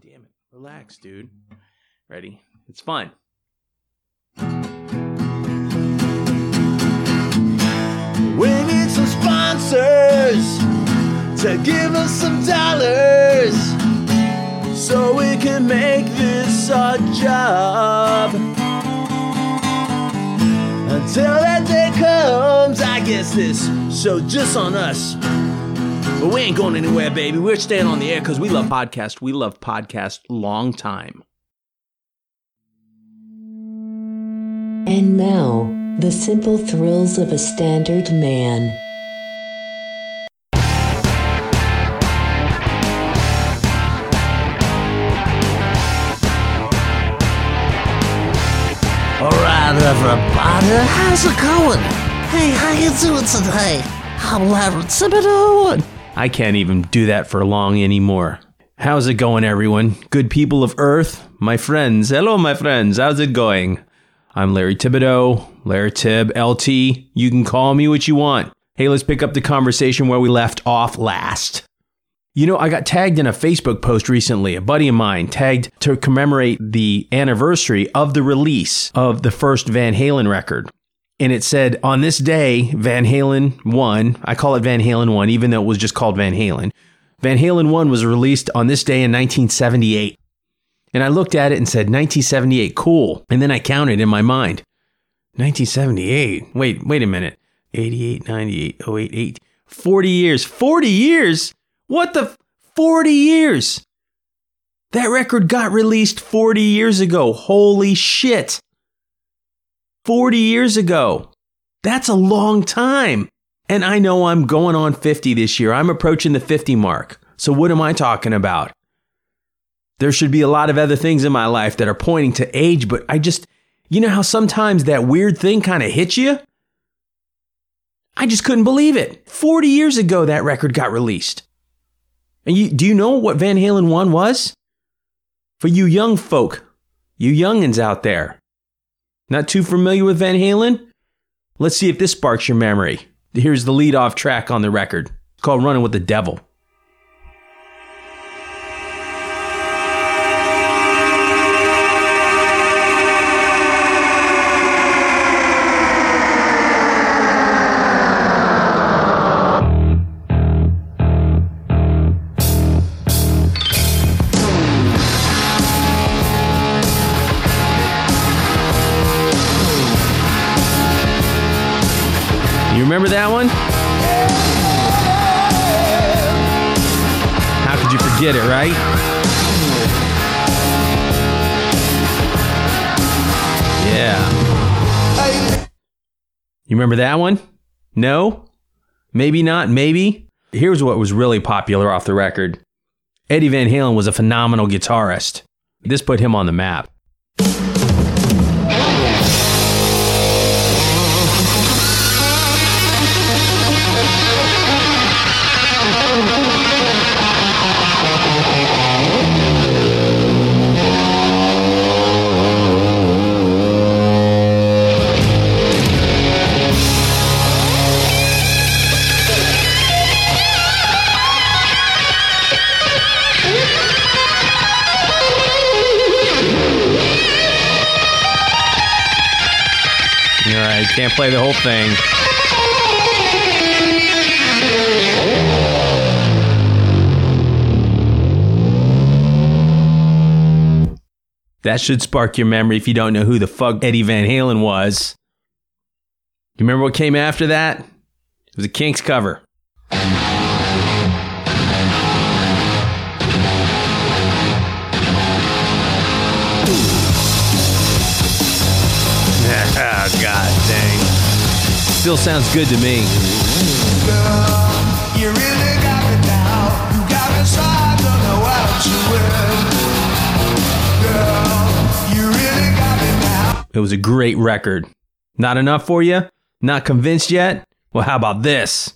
Damn it. Relax, mm. dude. Ready? It's fun. We need some sponsors to give us some dollars so we can make this our job. Until that day comes, I guess this show just on us. But we ain't going anywhere, baby. We're staying on the air because we love Podcast. We love podcast long time. And now, the simple thrills of a standard man. All right, everybody, how's it going? Hey, how you doing today? I'm Larry Thibodeau. I can't even do that for long anymore. How's it going, everyone? Good people of Earth, my friends. Hello, my friends. How's it going? I'm Larry Thibodeau, Larry Tib, LT. You can call me what you want. Hey, let's pick up the conversation where we left off last. You know, I got tagged in a Facebook post recently. A buddy of mine tagged to commemorate the anniversary of the release of the first Van Halen record. And it said, on this day, Van Halen 1, I call it Van Halen 1, even though it was just called Van Halen. Van Halen 1 was released on this day in 1978. And I looked at it and said, 1978, cool. And then I counted in my mind. 1978. Wait, wait a minute. 88, 98, 08, 8. 40 years. 40 years? What the? 40 years. That record got released 40 years ago. Holy shit. 40 years ago. That's a long time. And I know I'm going on 50 this year. I'm approaching the 50 mark. So what am I talking about? There should be a lot of other things in my life that are pointing to age, but I just, you know how sometimes that weird thing kind of hits you? I just couldn't believe it. 40 years ago, that record got released. And you, do you know what Van Halen 1 was? For you young folk, you youngins out there, not too familiar with Van Halen? Let's see if this sparks your memory. Here's the lead off track on the record. It's called Running with the Devil. Right? Yeah. You remember that one? No? Maybe not, maybe. Here's what was really popular off the record Eddie Van Halen was a phenomenal guitarist. This put him on the map. Can't play the whole thing. That should spark your memory if you don't know who the fuck Eddie Van Halen was. You remember what came after that? It was a Kinks cover. You really got me now. It was a great record. Not enough for you? Not convinced yet? Well, how about this?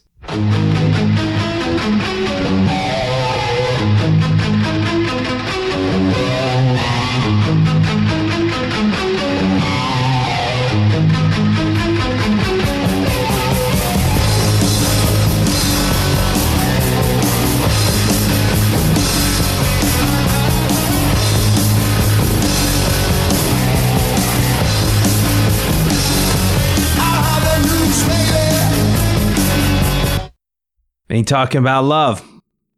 Ain't talking about love.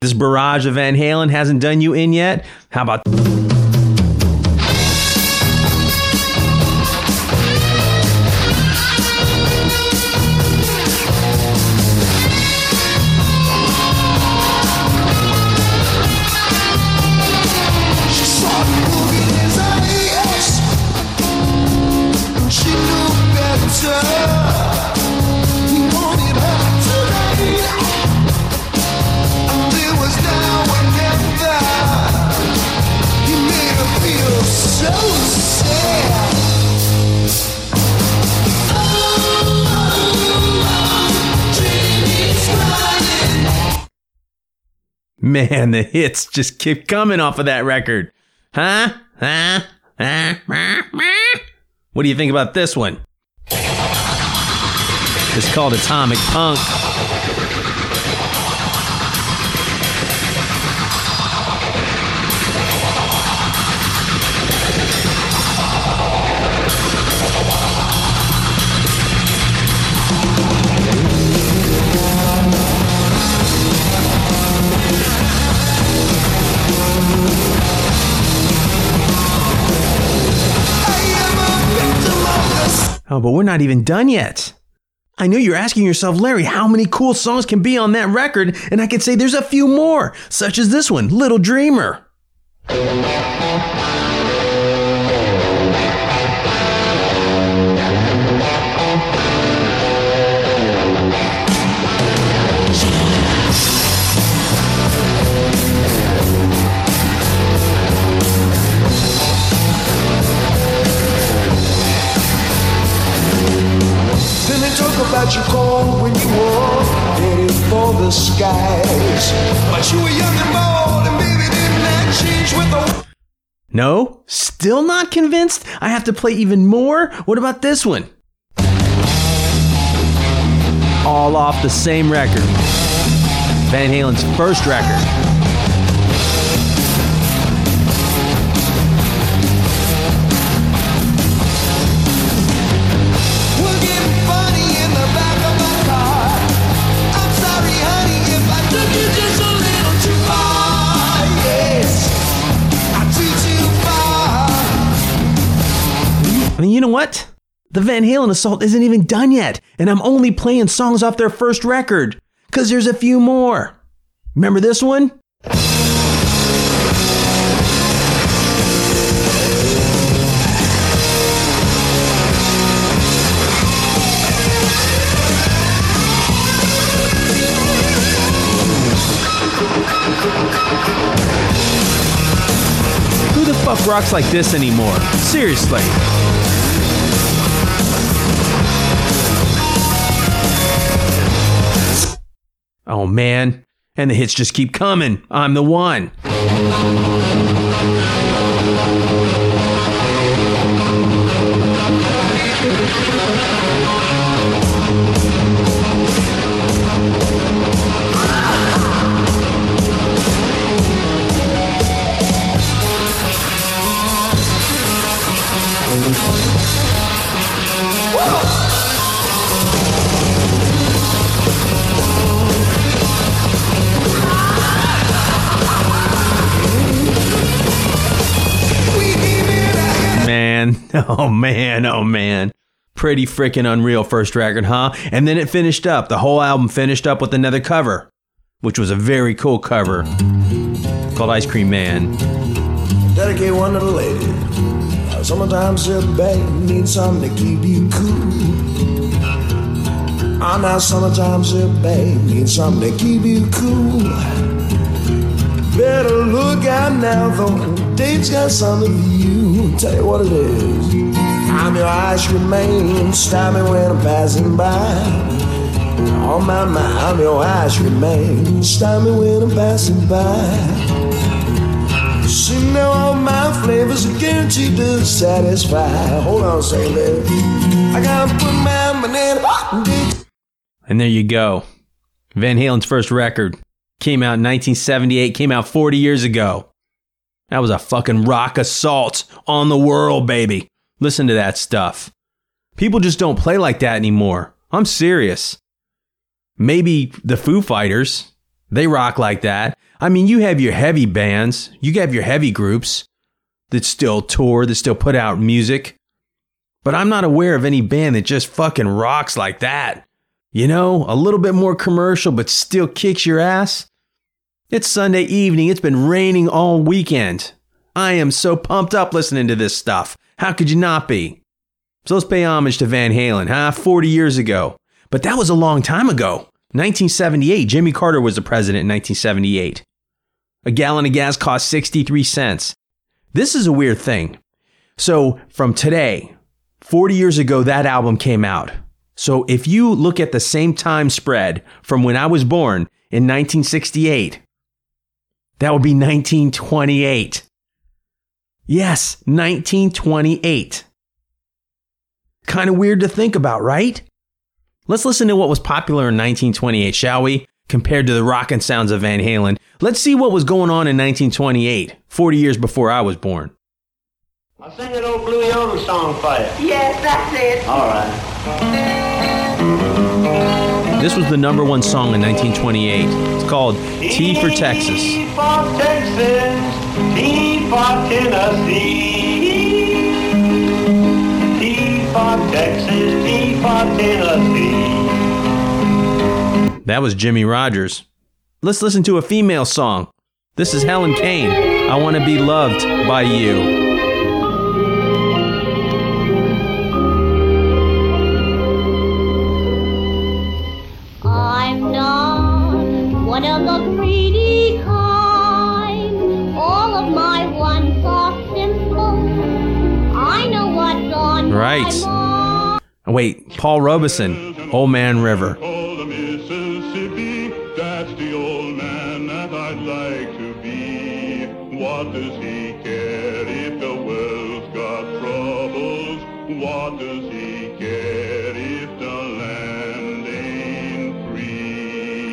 This barrage of Van Halen hasn't done you in yet? How about. Man, the hits just keep coming off of that record. Huh? Huh? Huh? What do you think about this one? It's called Atomic Punk. Oh, but we're not even done yet. I know you're asking yourself, Larry, how many cool songs can be on that record? And I can say there's a few more, such as this one, Little Dreamer. About you cold when you were for the skies. But you were young and bold, and baby, didn't that change with the No? Still not convinced? I have to play even more? What about this one? All off the same record. Van Halen's first record. What? The Van Halen assault isn't even done yet, and I'm only playing songs off their first record, because there's a few more. Remember this one? Who the fuck rocks like this anymore? Seriously. Oh man. And the hits just keep coming. I'm the one. Oh man. Oh man. Pretty freaking unreal first record, huh? And then it finished up. The whole album finished up with another cover, which was a very cool cover called Ice Cream Man. Dedicate one to the lady. Now, Sometimes your babe needs something to keep you cool. Ah, now sometimes your babe needs something to keep you cool. Better look out now, though. Dave's got something for you. Tell you what it is. I'm your cream man. Stop me when I'm passing by. On my mind, I'm your cream man. Stop me when I'm passing by. See now all my flavors are guaranteed to satisfy. Hold on second, baby. I gotta put my banana. And there you go. Van Halen's first record came out in 1978, came out 40 years ago. That was a fucking rock assault on the world, baby. Listen to that stuff. People just don't play like that anymore. I'm serious. Maybe the Foo Fighters. They rock like that. I mean, you have your heavy bands, you have your heavy groups that still tour, that still put out music. But I'm not aware of any band that just fucking rocks like that. You know, a little bit more commercial, but still kicks your ass. It's Sunday evening. It's been raining all weekend. I am so pumped up listening to this stuff. How could you not be? So let's pay homage to Van Halen, huh? 40 years ago. But that was a long time ago. 1978. Jimmy Carter was the president in 1978. A gallon of gas cost 63 cents. This is a weird thing. So from today, 40 years ago, that album came out. So if you look at the same time spread from when I was born in 1968, that would be 1928. Yes, 1928. Kind of weird to think about, right? Let's listen to what was popular in 1928, shall we? Compared to the rockin' sounds of Van Halen. Let's see what was going on in 1928, 40 years before I was born. I'll sing that old Blue Yodel song for you. Yes, that's it. All right. This was the number one song in 1928. It's called T for Texas. T for Texas. T for Tennessee. T for Texas. T for Tennessee. That was Jimmie Rodgers. Let's listen to a female song. This is Helen Kane. I want to be loved by you. Right. Wait, Paul Robeson, Old Man River.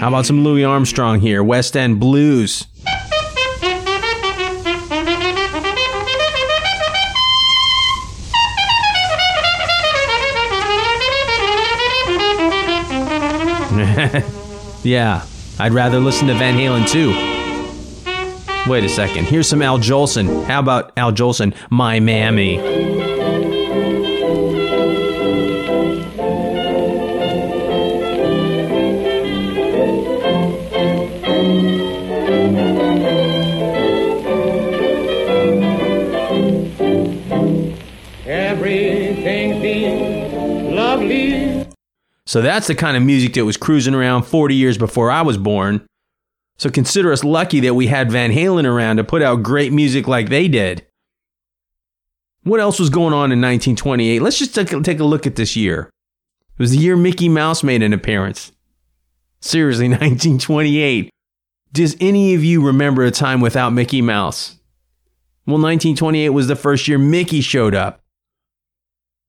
How about some Louis Armstrong here? West End Blues. yeah, I'd rather listen to Van Halen too. Wait a second. Here's some Al Jolson. How about Al Jolson, My Mammy? So that's the kind of music that was cruising around 40 years before I was born. So consider us lucky that we had Van Halen around to put out great music like they did. What else was going on in 1928? Let's just take a, look at this year. It was the year Mickey Mouse made an appearance. Seriously, 1928. Does any of you remember a time without Mickey Mouse? Well, 1928 was the first year Mickey showed up.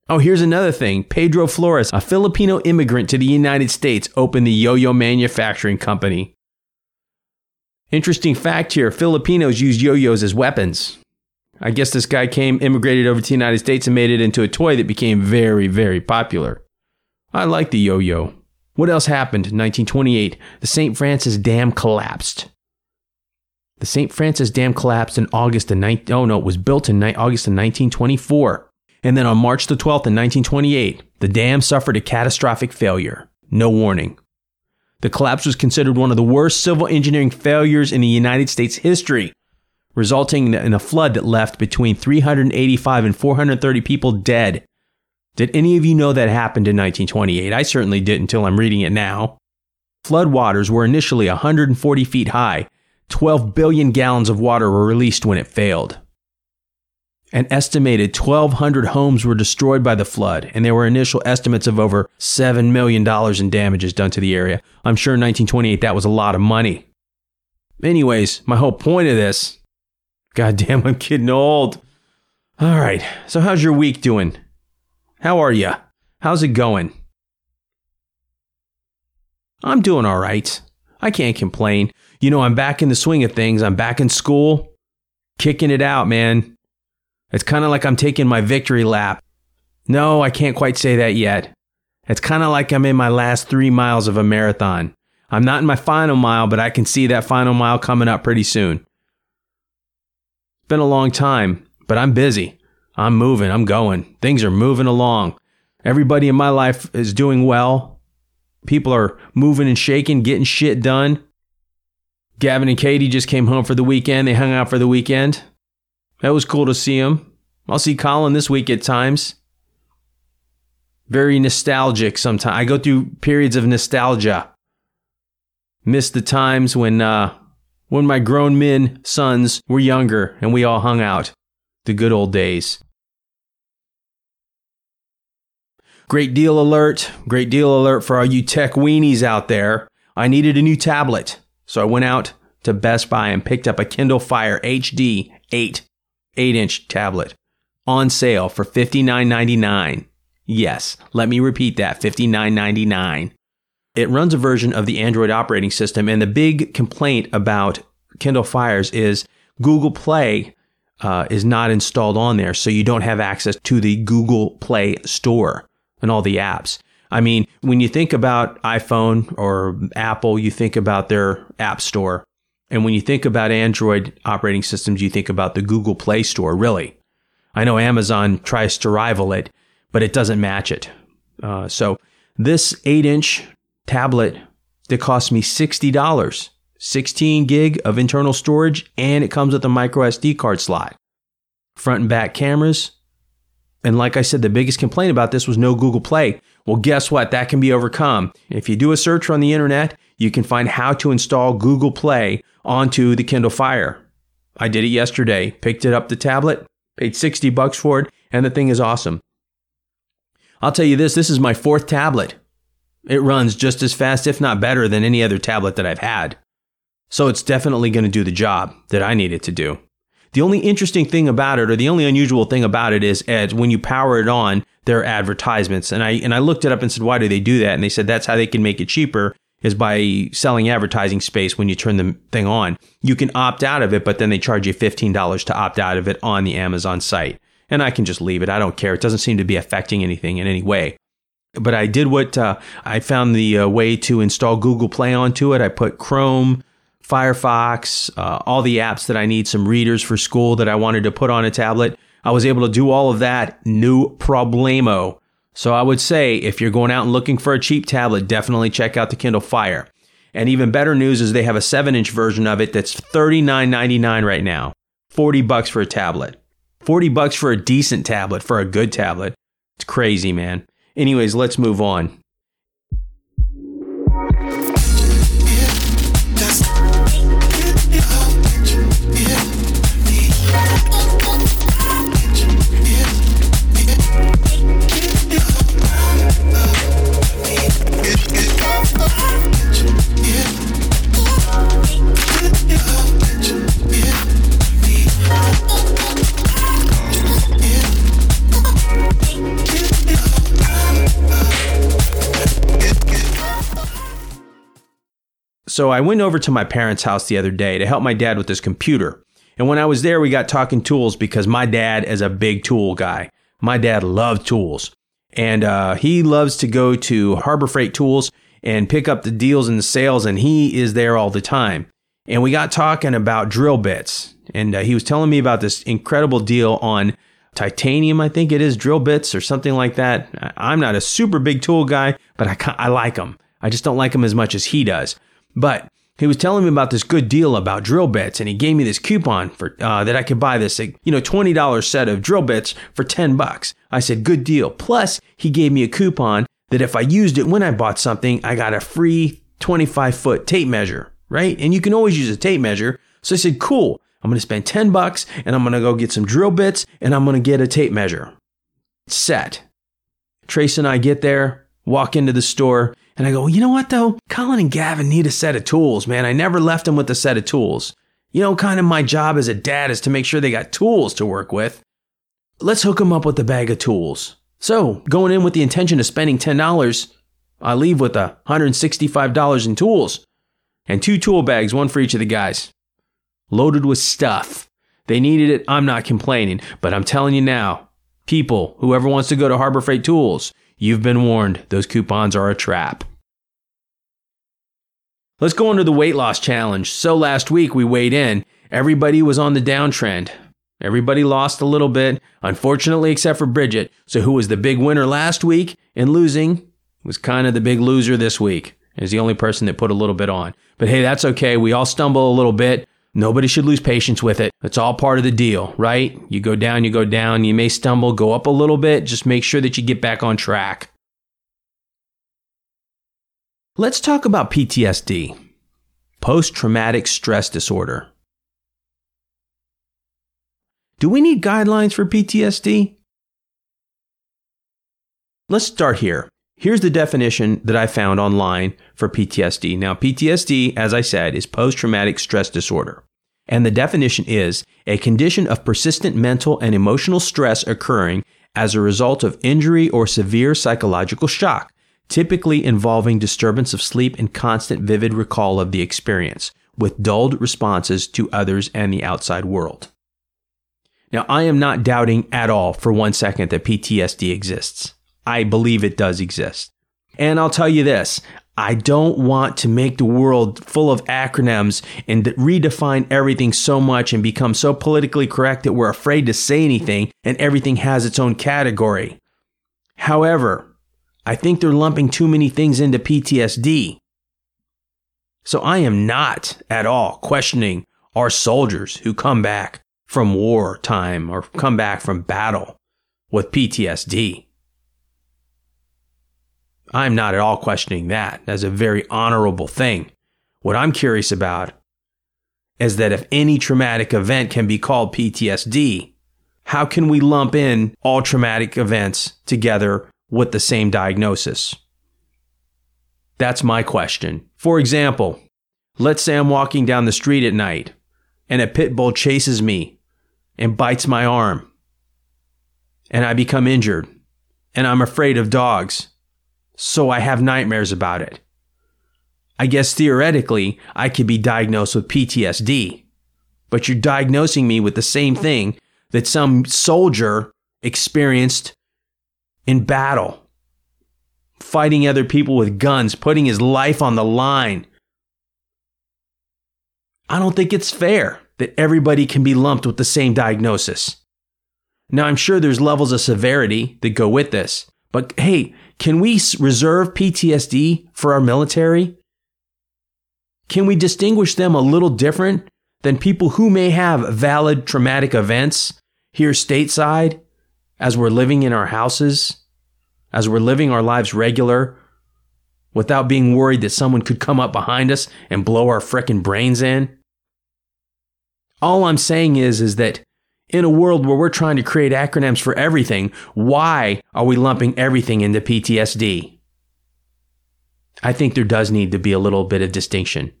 Oh, here's another thing. Pedro Flores, a Filipino immigrant to the United States, opened the Yo Yo Manufacturing Company. Interesting fact here Filipinos use yo yos as weapons. I guess this guy came, immigrated over to the United States, and made it into a toy that became very, very popular. I like the yo yo. What else happened in 1928? The St. Francis Dam collapsed. The St. Francis Dam collapsed in August of 19, oh no, it was built in ni- August of 1924. And then on March the 12th in 1928, the dam suffered a catastrophic failure. No warning. The collapse was considered one of the worst civil engineering failures in the United States history, resulting in a flood that left between 385 and 430 people dead. Did any of you know that happened in 1928? I certainly didn't until I'm reading it now. Floodwaters were initially 140 feet high. 12 billion gallons of water were released when it failed. An estimated 1,200 homes were destroyed by the flood, and there were initial estimates of over $7 million in damages done to the area. I'm sure in 1928 that was a lot of money. Anyways, my whole point of this goddamn, I'm getting old. All right, so how's your week doing? How are you? How's it going? I'm doing all right. I can't complain. You know, I'm back in the swing of things. I'm back in school, kicking it out, man. It's kind of like I'm taking my victory lap. No, I can't quite say that yet. It's kind of like I'm in my last three miles of a marathon. I'm not in my final mile, but I can see that final mile coming up pretty soon. It's been a long time, but I'm busy. I'm moving, I'm going. Things are moving along. Everybody in my life is doing well. People are moving and shaking, getting shit done. Gavin and Katie just came home for the weekend. They hung out for the weekend. That was cool to see him. I'll see Colin this week at times. Very nostalgic sometimes. I go through periods of nostalgia. Miss the times when uh, when my grown men sons were younger and we all hung out. The good old days. Great deal alert. Great deal alert for all you tech weenies out there. I needed a new tablet. So I went out to Best Buy and picked up a Kindle Fire HD 8 8 inch tablet on sale for $59.99. Yes, let me repeat that $59.99. It runs a version of the Android operating system, and the big complaint about Kindle Fires is Google Play uh, is not installed on there, so you don't have access to the Google Play Store and all the apps. I mean, when you think about iPhone or Apple, you think about their App Store. And when you think about Android operating systems, you think about the Google Play Store, really. I know Amazon tries to rival it, but it doesn't match it. Uh, so this 8 inch tablet that cost me $60, 16 gig of internal storage, and it comes with a micro SD card slot. Front and back cameras. And like I said, the biggest complaint about this was no Google Play. Well, guess what? That can be overcome. If you do a search on the internet, you can find how to install Google Play onto the Kindle Fire. I did it yesterday, picked it up the tablet, paid 60 bucks for it, and the thing is awesome. I'll tell you this, this is my fourth tablet. It runs just as fast, if not better, than any other tablet that I've had. So it's definitely going to do the job that I need it to do. The only interesting thing about it, or the only unusual thing about it, is Ed, when you power it on, there are advertisements. And I and I looked it up and said, why do they do that? And they said that's how they can make it cheaper is by selling advertising space when you turn the thing on. You can opt out of it, but then they charge you $15 to opt out of it on the Amazon site. And I can just leave it. I don't care. It doesn't seem to be affecting anything in any way. But I did what uh, I found the uh, way to install Google Play onto it. I put Chrome, Firefox, uh, all the apps that I need, some readers for school that I wanted to put on a tablet. I was able to do all of that, no problemo. So I would say if you're going out and looking for a cheap tablet, definitely check out the Kindle Fire. And even better news is they have a 7 inch version of it that's $39.99 right now. 40 bucks for a tablet. 40 bucks for a decent tablet, for a good tablet. It's crazy, man. Anyways, let's move on. So I went over to my parents' house the other day to help my dad with his computer. And when I was there, we got talking tools because my dad is a big tool guy. My dad loved tools. And uh, he loves to go to Harbor Freight Tools and pick up the deals and the sales, and he is there all the time. And we got talking about drill bits. And uh, he was telling me about this incredible deal on titanium, I think it is, drill bits or something like that. I'm not a super big tool guy, but I, I like them. I just don't like them as much as he does. But he was telling me about this good deal about drill bits, and he gave me this coupon for uh, that I could buy this, you know, twenty dollars set of drill bits for ten bucks. I said, "Good deal." Plus, he gave me a coupon that if I used it when I bought something, I got a free twenty-five foot tape measure, right? And you can always use a tape measure. So I said, "Cool." I'm going to spend 10 bucks and I'm going to go get some drill bits and I'm going to get a tape measure. Set. Trace and I get there, walk into the store, and I go, you know what though? Colin and Gavin need a set of tools, man. I never left them with a set of tools. You know, kind of my job as a dad is to make sure they got tools to work with. Let's hook them up with a bag of tools. So, going in with the intention of spending $10, I leave with $165 in tools and two tool bags, one for each of the guys, loaded with stuff. They needed it. I'm not complaining, but I'm telling you now, people, whoever wants to go to Harbor Freight Tools, You've been warned. Those coupons are a trap. Let's go into the weight loss challenge. So last week we weighed in. Everybody was on the downtrend. Everybody lost a little bit, unfortunately, except for Bridget. So, who was the big winner last week and losing was kind of the big loser this week. Is the only person that put a little bit on. But hey, that's okay. We all stumble a little bit. Nobody should lose patience with it. It's all part of the deal, right? You go down, you go down. You may stumble, go up a little bit. Just make sure that you get back on track. Let's talk about PTSD, post traumatic stress disorder. Do we need guidelines for PTSD? Let's start here. Here's the definition that I found online for PTSD. Now, PTSD, as I said, is post traumatic stress disorder. And the definition is a condition of persistent mental and emotional stress occurring as a result of injury or severe psychological shock, typically involving disturbance of sleep and constant vivid recall of the experience, with dulled responses to others and the outside world. Now, I am not doubting at all for one second that PTSD exists. I believe it does exist. And I'll tell you this I don't want to make the world full of acronyms and redefine everything so much and become so politically correct that we're afraid to say anything and everything has its own category. However, I think they're lumping too many things into PTSD. So I am not at all questioning our soldiers who come back from war time or come back from battle with PTSD. I'm not at all questioning that as a very honorable thing. What I'm curious about is that if any traumatic event can be called PTSD, how can we lump in all traumatic events together with the same diagnosis? That's my question. For example, let's say I'm walking down the street at night and a pit bull chases me and bites my arm and I become injured and I'm afraid of dogs so I have nightmares about it. I guess theoretically, I could be diagnosed with PTSD, but you're diagnosing me with the same thing that some soldier experienced in battle, fighting other people with guns, putting his life on the line. I don't think it's fair that everybody can be lumped with the same diagnosis. Now, I'm sure there's levels of severity that go with this, but hey, can we reserve PTSD for our military? Can we distinguish them a little different than people who may have valid traumatic events here stateside as we're living in our houses, as we're living our lives regular, without being worried that someone could come up behind us and blow our frickin' brains in? All I'm saying is, is that in a world where we're trying to create acronyms for everything, why are we lumping everything into PTSD? I think there does need to be a little bit of distinction.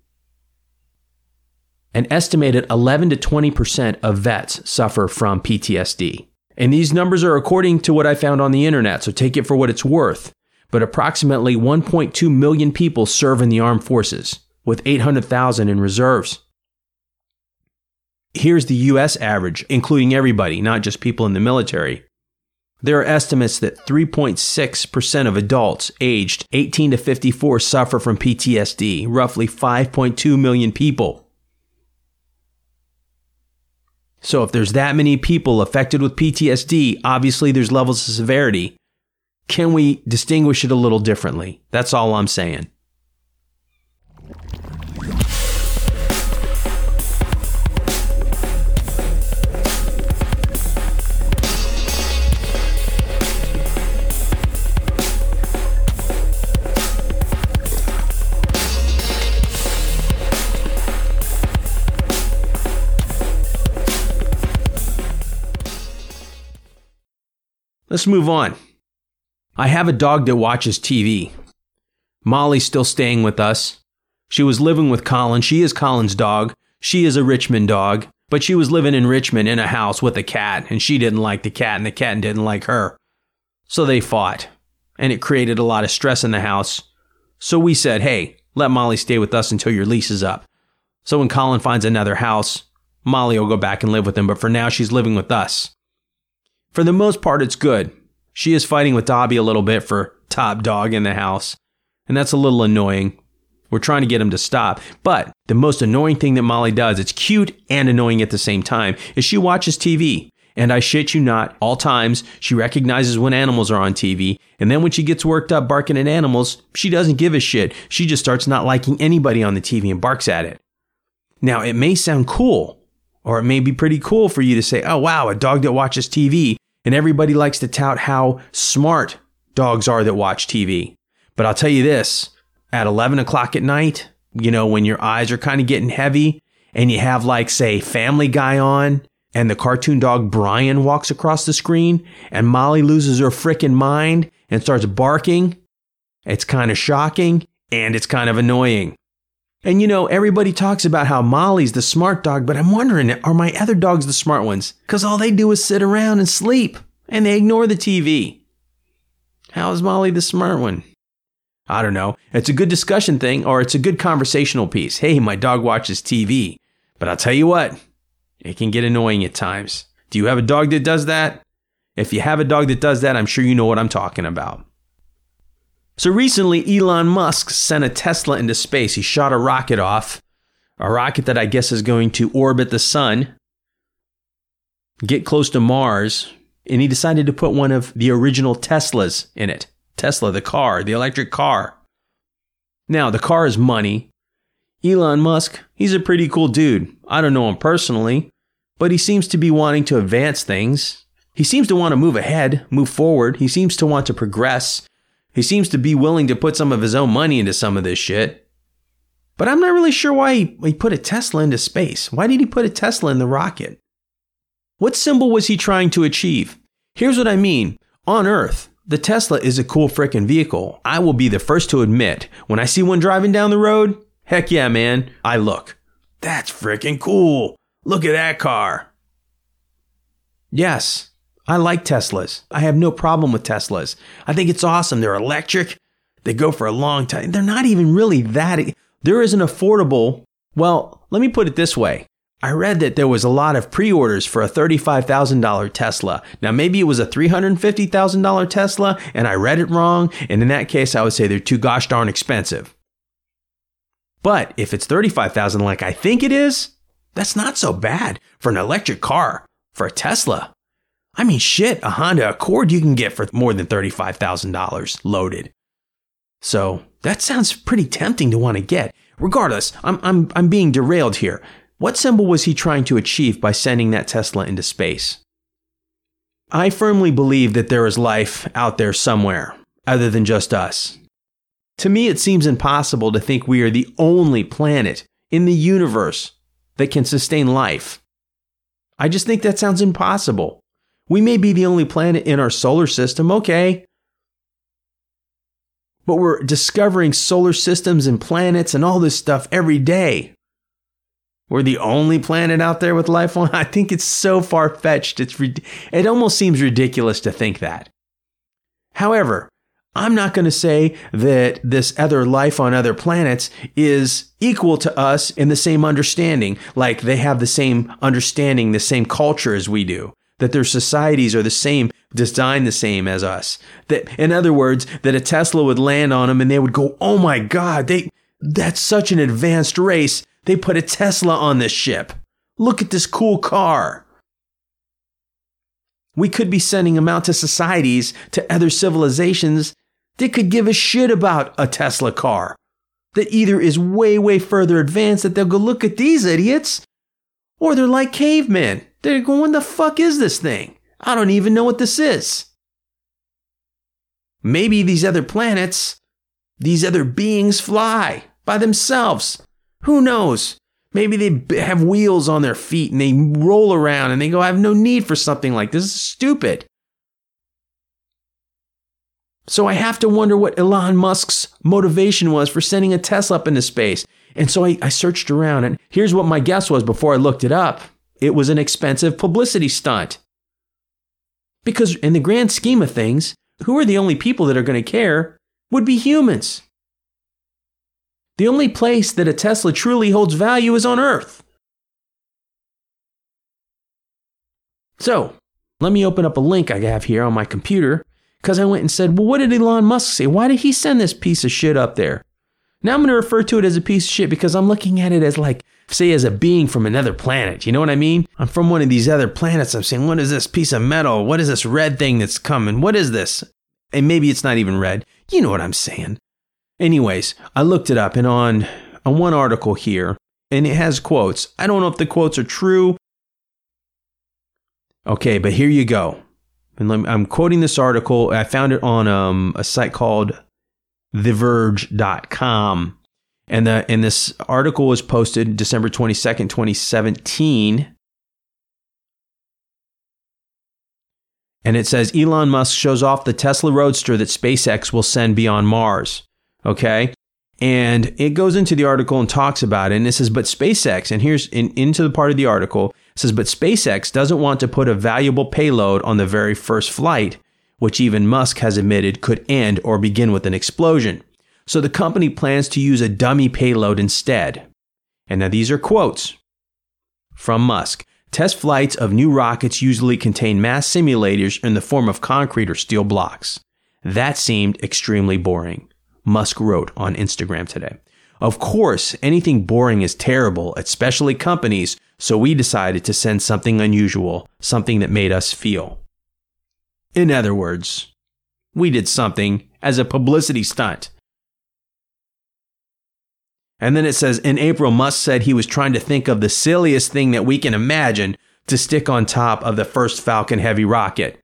An estimated 11 to 20% of vets suffer from PTSD. And these numbers are according to what I found on the internet, so take it for what it's worth. But approximately 1.2 million people serve in the armed forces, with 800,000 in reserves. Here's the US average, including everybody, not just people in the military. There are estimates that 3.6% of adults aged 18 to 54 suffer from PTSD, roughly 5.2 million people. So, if there's that many people affected with PTSD, obviously there's levels of severity. Can we distinguish it a little differently? That's all I'm saying. Let's move on. I have a dog that watches TV. Molly's still staying with us. She was living with Colin. She is Colin's dog. She is a Richmond dog, but she was living in Richmond in a house with a cat, and she didn't like the cat, and the cat didn't like her. So they fought, and it created a lot of stress in the house. So we said, hey, let Molly stay with us until your lease is up. So when Colin finds another house, Molly will go back and live with him, but for now she's living with us. For the most part, it's good. She is fighting with Dobby a little bit for top dog in the house, and that's a little annoying. We're trying to get him to stop. But the most annoying thing that Molly does, it's cute and annoying at the same time, is she watches TV. And I shit you not, all times, she recognizes when animals are on TV. And then when she gets worked up barking at animals, she doesn't give a shit. She just starts not liking anybody on the TV and barks at it. Now, it may sound cool, or it may be pretty cool for you to say, oh, wow, a dog that watches TV. And everybody likes to tout how smart dogs are that watch TV. But I'll tell you this at 11 o'clock at night, you know, when your eyes are kind of getting heavy and you have, like, say, Family Guy on and the cartoon dog Brian walks across the screen and Molly loses her frickin' mind and starts barking, it's kind of shocking and it's kind of annoying. And you know, everybody talks about how Molly's the smart dog, but I'm wondering, are my other dogs the smart ones? Because all they do is sit around and sleep and they ignore the TV. How is Molly the smart one? I don't know. It's a good discussion thing or it's a good conversational piece. Hey, my dog watches TV. But I'll tell you what, it can get annoying at times. Do you have a dog that does that? If you have a dog that does that, I'm sure you know what I'm talking about. So recently, Elon Musk sent a Tesla into space. He shot a rocket off, a rocket that I guess is going to orbit the sun, get close to Mars, and he decided to put one of the original Teslas in it. Tesla, the car, the electric car. Now, the car is money. Elon Musk, he's a pretty cool dude. I don't know him personally, but he seems to be wanting to advance things. He seems to want to move ahead, move forward. He seems to want to progress. He seems to be willing to put some of his own money into some of this shit. But I'm not really sure why he, he put a Tesla into space. Why did he put a Tesla in the rocket? What symbol was he trying to achieve? Here's what I mean. On Earth, the Tesla is a cool frickin' vehicle. I will be the first to admit, when I see one driving down the road, heck yeah, man, I look. That's frickin' cool. Look at that car. Yes, I like Teslas. I have no problem with Teslas. I think it's awesome. They're electric. They go for a long time. They're not even really that. There is an affordable. Well, let me put it this way. I read that there was a lot of pre-orders for a $35,000 Tesla. Now maybe it was a $350,000 Tesla and I read it wrong, and in that case I would say they're too gosh darn expensive. But if it's 35,000 like I think it is, that's not so bad for an electric car, for a Tesla. I mean shit, a Honda Accord you can get for more than $35,000 loaded. So, that sounds pretty tempting to want to get. Regardless, I'm I'm I'm being derailed here. What symbol was he trying to achieve by sending that Tesla into space? I firmly believe that there is life out there somewhere, other than just us. To me, it seems impossible to think we are the only planet in the universe that can sustain life. I just think that sounds impossible. We may be the only planet in our solar system, okay. But we're discovering solar systems and planets and all this stuff every day. We're the only planet out there with life on. I think it's so far fetched. It's it almost seems ridiculous to think that. However, I'm not going to say that this other life on other planets is equal to us in the same understanding, like they have the same understanding, the same culture as we do, that their societies are the same, designed the same as us. That, in other words, that a Tesla would land on them and they would go, "Oh my God, they that's such an advanced race." They put a Tesla on this ship. Look at this cool car. We could be sending them out to societies, to other civilizations that could give a shit about a Tesla car. That either is way, way further advanced that they'll go look at these idiots, or they're like cavemen. They're going, what the fuck is this thing? I don't even know what this is. Maybe these other planets, these other beings fly by themselves. Who knows? Maybe they have wheels on their feet and they roll around and they go, I have no need for something like this. This is stupid. So I have to wonder what Elon Musk's motivation was for sending a Tesla up into space. And so I, I, searched around, and here's what my guess was before I looked it up it was an expensive publicity stunt. Because in the grand scheme of things, who are the only people that are going to care would be humans. The only place that a Tesla truly holds value is on Earth. So, let me open up a link I have here on my computer because I went and said, well, what did Elon Musk say? Why did he send this piece of shit up there? Now I'm going to refer to it as a piece of shit because I'm looking at it as like, say, as a being from another planet. You know what I mean? I'm from one of these other planets. I'm saying, what is this piece of metal? What is this red thing that's coming? What is this? And maybe it's not even red. You know what I'm saying. Anyways, I looked it up and on, on one article here, and it has quotes. I don't know if the quotes are true. Okay, but here you go. And I'm quoting this article. I found it on um, a site called TheVerge.com. And, the, and this article was posted December 22nd, 2017. And it says Elon Musk shows off the Tesla Roadster that SpaceX will send beyond Mars. Okay. And it goes into the article and talks about it. And it says, but SpaceX, and here's in, into the part of the article, says, but SpaceX doesn't want to put a valuable payload on the very first flight, which even Musk has admitted could end or begin with an explosion. So the company plans to use a dummy payload instead. And now these are quotes from Musk. Test flights of new rockets usually contain mass simulators in the form of concrete or steel blocks. That seemed extremely boring, Musk wrote on Instagram today. Of course, anything boring is terrible, especially companies, so we decided to send something unusual, something that made us feel. In other words, we did something as a publicity stunt. And then it says in April, Musk said he was trying to think of the silliest thing that we can imagine to stick on top of the first Falcon Heavy rocket.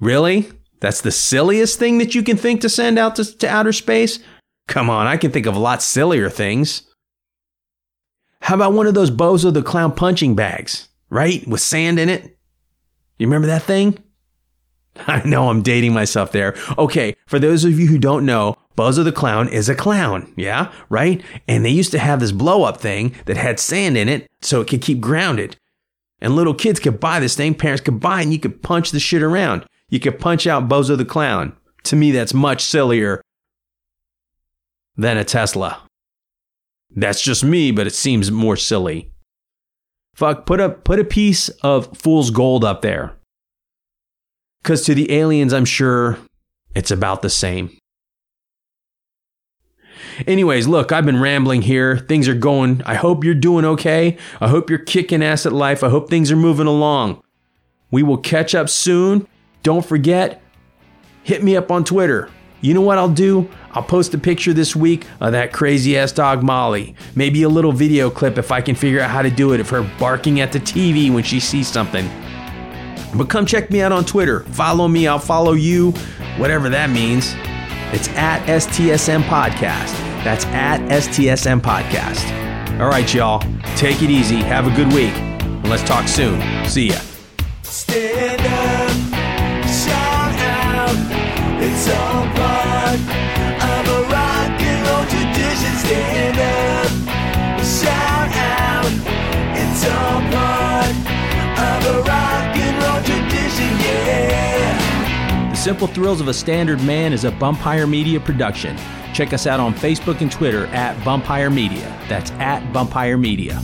Really? That's the silliest thing that you can think to send out to, to outer space? Come on, I can think of a lot sillier things. How about one of those Bozo the Clown punching bags, right? With sand in it? You remember that thing? I know I'm dating myself there. Okay, for those of you who don't know, Bozo the Clown is a clown, yeah? Right? And they used to have this blow up thing that had sand in it so it could keep grounded. And little kids could buy this thing, parents could buy it, and you could punch the shit around. You could punch out Bozo the Clown. To me, that's much sillier than a Tesla. That's just me, but it seems more silly. Fuck, put a put a piece of fool's gold up there. Cause to the aliens, I'm sure it's about the same. Anyways, look, I've been rambling here. Things are going. I hope you're doing okay. I hope you're kicking ass at life. I hope things are moving along. We will catch up soon. Don't forget, hit me up on Twitter. You know what I'll do? I'll post a picture this week of that crazy ass dog Molly. Maybe a little video clip if I can figure out how to do it of her barking at the TV when she sees something. But come check me out on Twitter. Follow me, I'll follow you, whatever that means. It's at STSM Podcast. That's at STSM Podcast. All right, y'all. Take it easy. Have a good week. And let's talk soon. See ya. Stand up, shout out. It's all part of a rock and roll tradition. Stand up, shout out. It's all part Simple Thrills of a Standard Man is a Bumpire Media production. Check us out on Facebook and Twitter at Bumpire Media. That's at Bumpire Media.